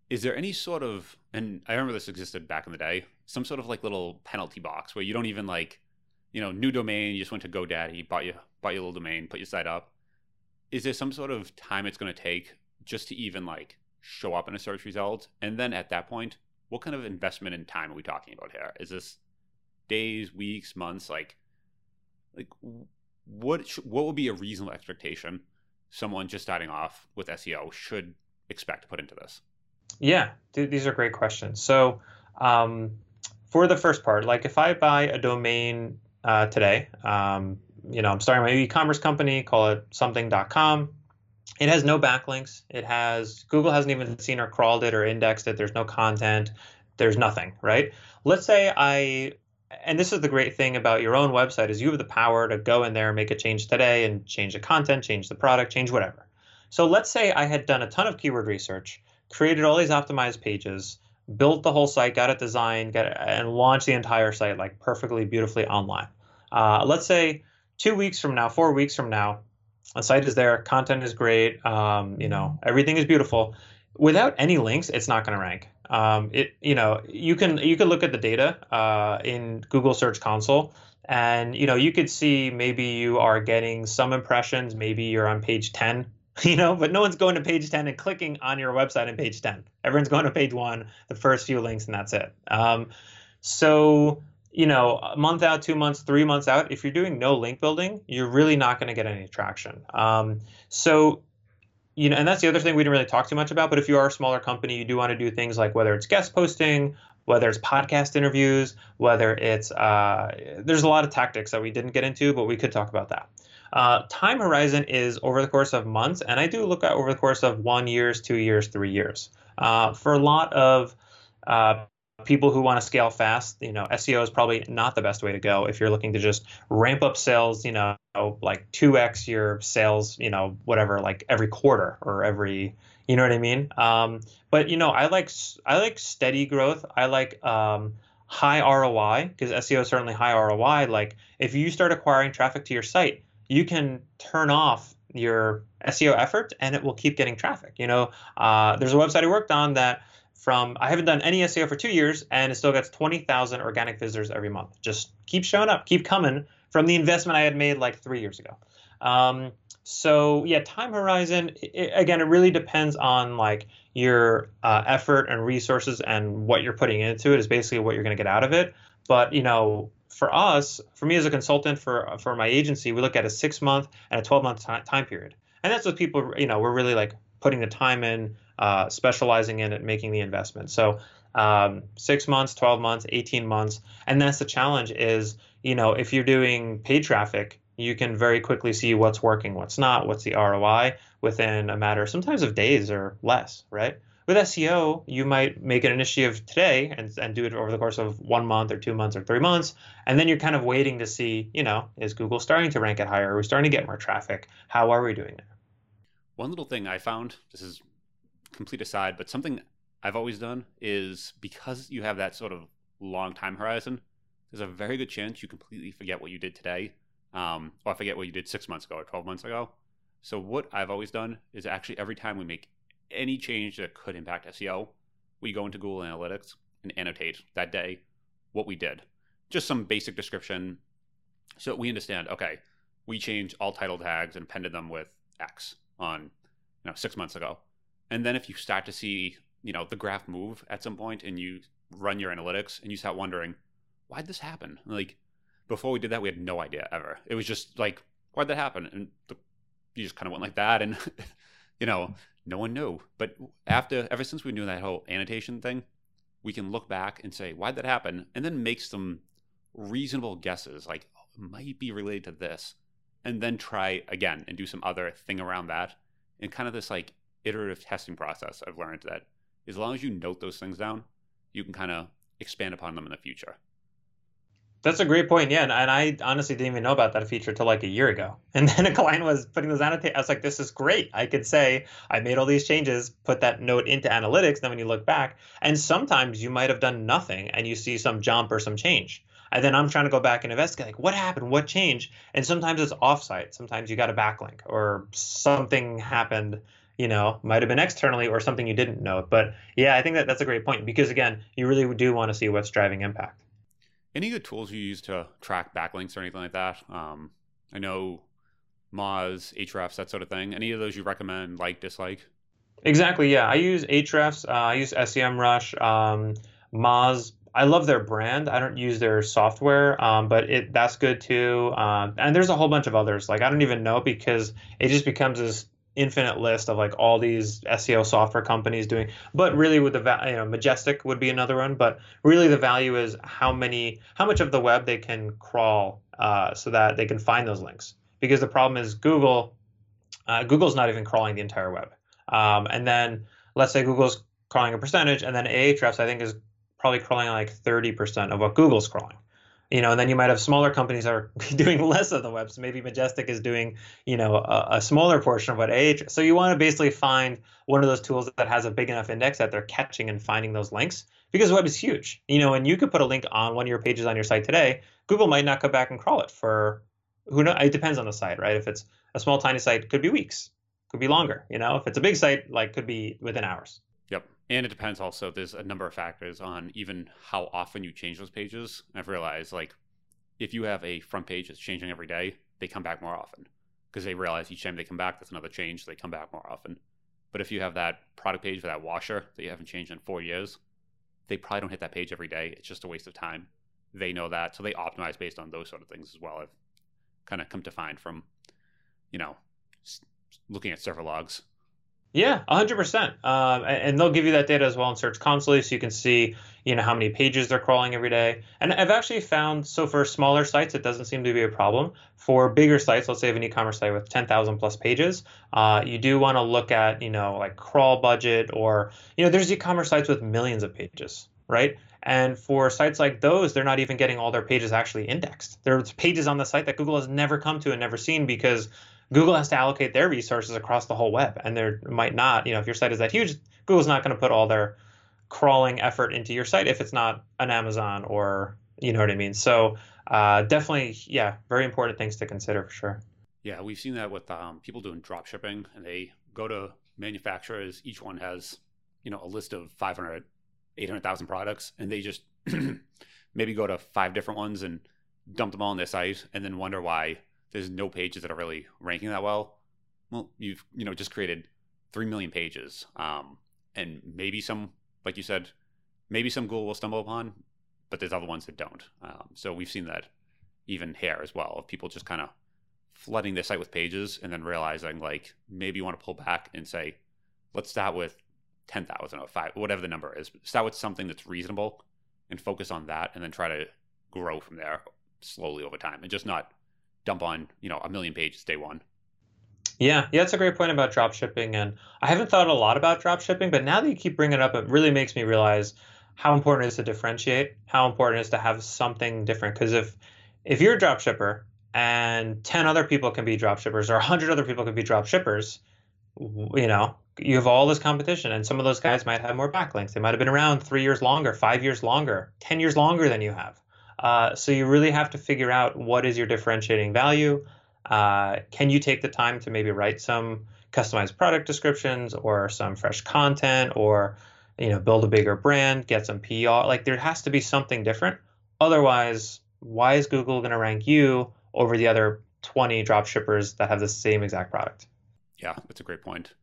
[SPEAKER 1] Is there any sort of, and I remember this existed back in the day, some sort of like little penalty box where you don't even like, you know, new domain, you just went to GoDaddy, bought you bought your little domain, put your site up. Is there some sort of time it's going to take just to even like show up in a search result? And then at that point, what kind of investment in time are we talking about here? Is this days, weeks, months? Like, like what sh- what would be a reasonable expectation someone just starting off with SEO should expect to put into this?
[SPEAKER 2] Yeah, th- these are great questions. So, um, for the first part, like if I buy a domain uh, today, um, you know, I'm starting my e-commerce company, call it something.com. It has no backlinks. It has Google hasn't even seen or crawled it or indexed it. There's no content. There's nothing, right? Let's say I and this is the great thing about your own website is you have the power to go in there and make a change today and change the content, change the product, change whatever. So let's say I had done a ton of keyword research, created all these optimized pages, built the whole site, got it designed, got it, and launched the entire site like perfectly, beautifully online. Uh, let's say two weeks from now, four weeks from now, the site is there, content is great, um, you know, everything is beautiful. Without any links, it's not going to rank. Um, it you know you can you can look at the data uh, in Google Search Console, and you know you could see maybe you are getting some impressions, maybe you're on page ten, [LAUGHS] you know, but no one's going to page ten and clicking on your website on page ten. Everyone's going to page one, the first few links, and that's it. Um, so you know, a month out, two months, three months out, if you're doing no link building, you're really not going to get any traction. Um, so you know, and that's the other thing we didn't really talk too much about. But if you are a smaller company, you do want to do things like whether it's guest posting, whether it's podcast interviews, whether it's uh, there's a lot of tactics that we didn't get into, but we could talk about that. Uh, time horizon is over the course of months, and I do look at over the course of one years, two years, three years. Uh, for a lot of uh, people who want to scale fast, you know, SEO is probably not the best way to go if you're looking to just ramp up sales, you know, like 2x your sales, you know, whatever, like every quarter or every, you know what I mean? Um, but you know, I like I like steady growth. I like um, high ROI because SEO is certainly high ROI. Like if you start acquiring traffic to your site, you can turn off your SEO effort and it will keep getting traffic. You know, uh, there's a website I worked on that from I haven't done any SEO for two years and it still gets 20,000 organic visitors every month. Just keep showing up, keep coming from the investment I had made like three years ago. Um, so yeah, time horizon. It, again, it really depends on like your uh, effort and resources and what you're putting into it is basically what you're going to get out of it. But you know, for us, for me as a consultant for for my agency, we look at a six month and a 12 month time period, and that's what people you know we're really like putting the time in uh, specializing in it, making the investment. So um, six months, 12 months, 18 months. And that's the challenge is, you know, if you're doing paid traffic, you can very quickly see what's working, what's not, what's the ROI within a matter sometimes of days or less, right? With SEO, you might make an initiative today and, and do it over the course of one month or two months or three months. And then you're kind of waiting to see, you know, is Google starting to rank it higher? Are we starting to get more traffic? How are we doing there?
[SPEAKER 1] One little thing I found, this is complete aside, but something I've always done is because you have that sort of long time horizon, there's a very good chance you completely forget what you did today, um, or forget what you did six months ago or 12 months ago. So, what I've always done is actually every time we make any change that could impact SEO, we go into Google Analytics and annotate that day what we did. Just some basic description so we understand, okay, we changed all title tags and appended them with X on you know six months ago and then if you start to see, you know, the graph move at some point and you run your analytics and you start wondering, why'd this happen? Like before we did that, we had no idea ever. It was just like, why'd that happen? And the, you just kind of went like that. And, [LAUGHS] you know, no one knew. But after, ever since we knew that whole annotation thing, we can look back and say, why'd that happen? And then make some reasonable guesses, like, oh, might be related to this. And then try again and do some other thing around that. And kind of this like iterative testing process, I've learned that as long as you note those things down, you can kind of expand upon them in the future.
[SPEAKER 2] That's a great point. Yeah. And, I honestly didn't even know about that feature till like a year ago. [LAUGHS] And then a client was putting those annotate. I was like, this is great. I could say I made all these changes, put that note into analytics. Then when you look back, and sometimes you might have done nothing and you see some jump or some change. And then I'm trying to go back and investigate like what happened, what changed. And sometimes it's offsite. Sometimes you got a backlink or something happened you know, might have been externally or something you didn't know. But yeah, I think that that's a great point because again, you really do want to see what's driving impact.
[SPEAKER 1] Any good tools you use to track backlinks or anything like that? Um, I know Moz, Ahrefs, that sort of thing. Any of those you recommend, like, dislike?
[SPEAKER 2] Exactly. Yeah, I use Ahrefs. Uh, I use SEMrush. Um, Moz. I love their brand. I don't use their software, um, but it that's good too. Um, and there's a whole bunch of others. Like I don't even know because it just becomes this infinite list of like all these SEO software companies doing. But really, with the you know Majestic would be another one. But really, the value is how many, how much of the web they can crawl uh, so that they can find those links. Because the problem is Google, uh, Google's not even crawling the entire web. Um, and then let's say Google's crawling a percentage, and then Ahrefs I think is probably crawling like 30% of what Google's crawling you know, and then you might have smaller companies that are [LAUGHS] doing less of the web. So maybe Majestic is doing, you know, a, a smaller portion of what AH. So you want to basically find one of those tools that has a big enough index that they're catching and finding those links because web is huge. You know, and you could put a link on one of your pages on your site today. Google might not come back and crawl it for who knows. It depends on the site, right? If it's a small, tiny site, could be weeks, could be longer. You know, if it's a big site, like could be within hours.
[SPEAKER 1] And it depends also, there's a number of factors on even how often you change those pages. I've realized like if you have a front page that's changing every day, they come back more often because they realize each time they come back, that's another change. So they come back more often. But if you have that product page for that washer that you haven't changed in four years, they probably don't hit that page every day. It's just a waste of time. They know that. So they optimize based on those sort of things as well. I've kind of come to find from, you know, looking at server logs
[SPEAKER 2] yeah, 100%. Um, and they'll give you that data as well in Search Console so you can see, you know, how many pages they're crawling every day. And I've actually found, so for smaller sites, it doesn't seem to be a problem. For bigger sites, let's say an e-commerce site with 10,000 plus pages, uh, you do want to look at, you know, like crawl budget or, you know, there's e-commerce sites with millions of pages, right? And for sites like those, they're not even getting all their pages actually indexed. There's pages on the site that Google has never come to and never seen because Google has to allocate their resources across the whole web, and there might not, you know, if your site is that huge, Google's not going to put all their crawling effort into your site if it's not an Amazon or you know what I mean. So uh, definitely, yeah, very important things to consider for sure.
[SPEAKER 1] Yeah, we've seen that with um, people doing drop shipping, and they go to manufacturers. Each one has, you know, a list of 500, 800,000 products, and they just [CLEARS THROAT] maybe go to five different ones and dump them all on their site, and then wonder why there's no pages that are really ranking that well. Well, you've you know just created three million pages, um, and maybe some, like you said, maybe some Google will stumble upon, but there's other ones that don't. Um, so we've seen that even here as well of people just kind of flooding their site with pages and then realizing like maybe you want to pull back and say, let's start with ten thousand or five, whatever the number is. Start with something that's reasonable and focus on that, and then try to grow from there slowly over time, and just not dump on you know a million pages day one.
[SPEAKER 2] Yeah, yeah, that's a great point about drop shipping, and I haven't thought a lot about drop shipping, but now that you keep bringing it up, it really makes me realize how important it is to differentiate, how important it is to have something different. Because if if you're a drop shipper and ten other people can be drop shippers, or hundred other people can be drop shippers, you know, you have all this competition, and some of those guys might have more backlinks. They might have been around three years longer, five years longer, ten years longer than you have. Uh, so you really have to figure out what is your differentiating value. Uh, can you take the time to maybe write some customized product descriptions or some fresh content or you know build a bigger brand, get some PR? Like there has to be something different. Otherwise, why is Google going to rank you over the other 20 drop shippers that have the same exact product?
[SPEAKER 1] Yeah, that's a great point.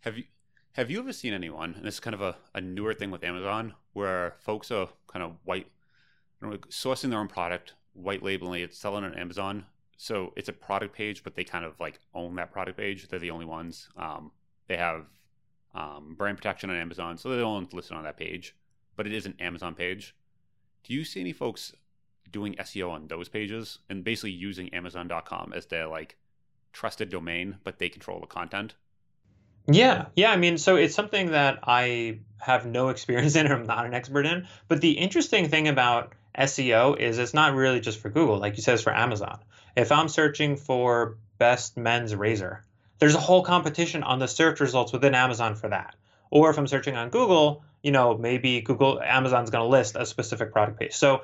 [SPEAKER 1] Have you have you ever seen anyone, and this is kind of a, a newer thing with Amazon, where folks are kind of white sourcing their own product, white labeling it, selling it on Amazon. So it's a product page, but they kind of like own that product page. They're the only ones. Um, they have um, brand protection on Amazon, so they're the only ones listed on that page. But it is an Amazon page. Do you see any folks doing SEO on those pages and basically using Amazon.com as their like trusted domain, but they control the content?
[SPEAKER 2] Yeah, yeah. I mean, so it's something that I have no [LAUGHS] experience in I'm not an expert in. But the interesting thing about SEO is it's not really just for Google, like you said, it's for Amazon. If I'm searching for best men's razor, there's a whole competition on the search results within Amazon for that. Or if I'm searching on Google, you know, maybe Google Amazon's going to list a specific product page. So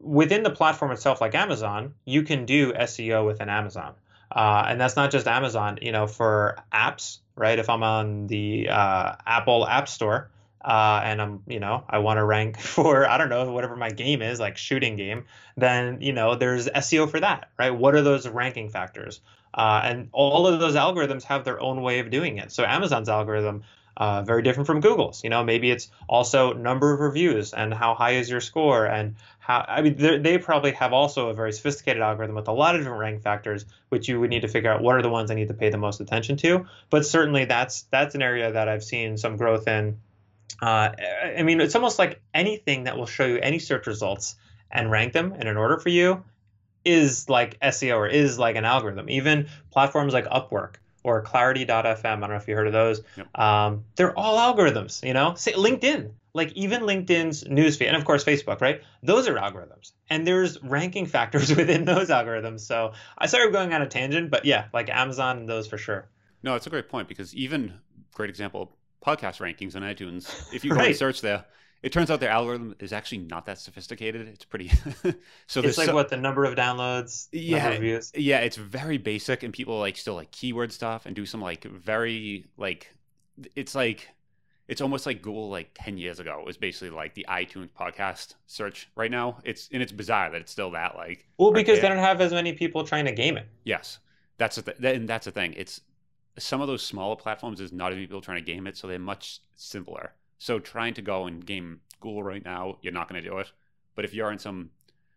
[SPEAKER 2] within the platform itself, like Amazon, you can do SEO within Amazon. Uh, and that's not just Amazon, you know, for apps, right? If I'm on the uh, Apple App Store, uh, and I'm, you know, I want to rank [LAUGHS] for, I don't know, whatever my game is, like shooting game, then, you know, there's SEO for that, right? What are those ranking factors? Uh, and all of those algorithms have their own way of doing it. So Amazon's algorithm uh, very different from Google's. You know, maybe it's also number of reviews and how high is your score and how. I mean, they probably have also a very sophisticated algorithm with a lot of different rank factors, which you would need to figure out what are the ones I need to pay the most attention to. But certainly, that's that's an area that I've seen some growth in. Uh, I mean, it's almost like anything that will show you any search results and rank them in an order for you is like SEO or is like an algorithm. Even platforms like Upwork or Clarity.fm, I don't know if you heard of those. Yep. Um, they're all algorithms, you know? Say LinkedIn, like even LinkedIn's newsfeed, and of course Facebook, right? Those are algorithms, and there's ranking factors [LAUGHS] within those algorithms. So I started going on a tangent, but yeah, like Amazon and those for sure.
[SPEAKER 1] No, it's a great point because even great example podcast rankings on iTunes. If you go right. and search there, it turns out their algorithm is actually not that sophisticated. It's pretty. [LAUGHS]
[SPEAKER 2] so it's like so, what the number of downloads,
[SPEAKER 1] yeah, of yeah. It's very basic, and people like still like keyword stuff and do some like very like. It's like, it's almost like Google like ten years ago it was basically like the iTunes podcast search right now. It's and it's bizarre that it's still that like.
[SPEAKER 2] Well, because they don't have as many people trying to game it.
[SPEAKER 1] Yes, that's the th- and that's the thing. It's some of those smaller platforms is not as many people trying to game it, so they're much simpler so trying to go and game Google right now, you're not going to do it. But if you're in some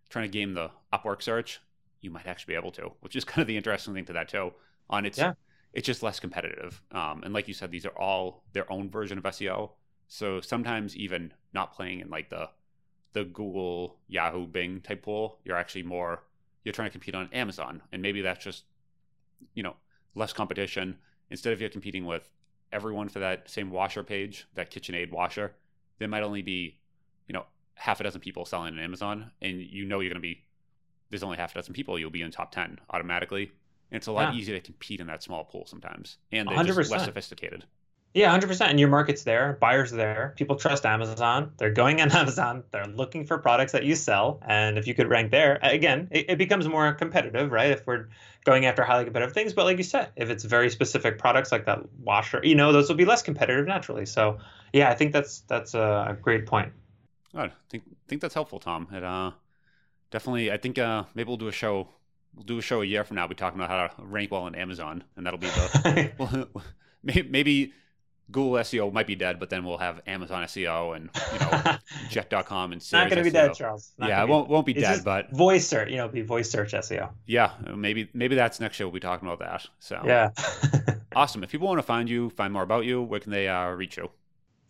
[SPEAKER 1] trying to game the Upwork search, you might actually be able to, which is [LAUGHS] kind of the interesting thing to that too. On its, yeah. it's just less competitive. Um, and like you said, these are all their own version of SEO. So sometimes even not playing in like the the Google, Yahoo, Bing type pool, you're actually more you're trying to compete on Amazon, and maybe that's just you know less competition. Instead of you're competing with everyone for that same washer page, that KitchenAid washer, there might only be, you know, half a dozen people selling on Amazon, and you know you're going to be there's only half a dozen people, you'll be in top ten automatically. And it's a lot yeah. easier to compete in that small pool sometimes, and they're 100%. just less sophisticated.
[SPEAKER 2] Yeah, hundred percent. And your market's there, buyers there, people trust Amazon. They're going on [LAUGHS] Amazon. They're looking for products that you sell, and if you could rank there, again, it, it becomes more competitive, right? If we're going after highly competitive things, but like you said, if it's very specific products like that washer, you know, those will be less competitive naturally. So, yeah, I think that's that's a great point.
[SPEAKER 1] I think think that's helpful, Tom. It uh, definitely. I think uh, maybe we'll do a show. We'll do a show a year from now. We'll Be talking about how to rank well on Amazon, and that'll be the [LAUGHS] [LAUGHS] maybe Google SEO might be dead, but then we'll have Amazon SEO and you know [LAUGHS] Jet.com and
[SPEAKER 2] not going to be dead, Charles.
[SPEAKER 1] Not yeah, it won't won't be dead, but
[SPEAKER 2] voice search, you know, be voice search SEO.
[SPEAKER 1] Yeah, maybe maybe that's next show. We'll be talking about that. So
[SPEAKER 2] yeah, [LAUGHS]
[SPEAKER 1] awesome. If people want to find you, find more about you, where can they uh, reach you?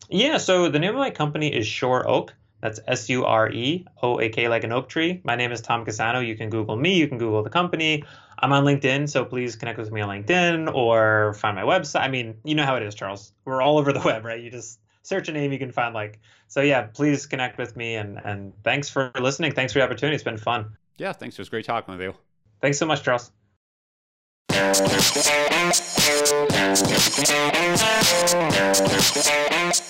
[SPEAKER 2] Yeah, so the name of my company is SureOak. That's S U R E O A K like an oak tree. My name is Tom Casano. You can Google me. You can Google the company. I'm on LinkedIn, so please connect with me on LinkedIn or find my website. I mean, you know how it is, Charles. We're all over the [LAUGHS] web, right? You just search a name, you can find like. So yeah, please connect with me and and thanks for listening. Thanks for the opportunity. It's been fun.
[SPEAKER 1] Yeah, thanks. It was great talking with you.
[SPEAKER 2] Thanks so much, Charles. [LAUGHS]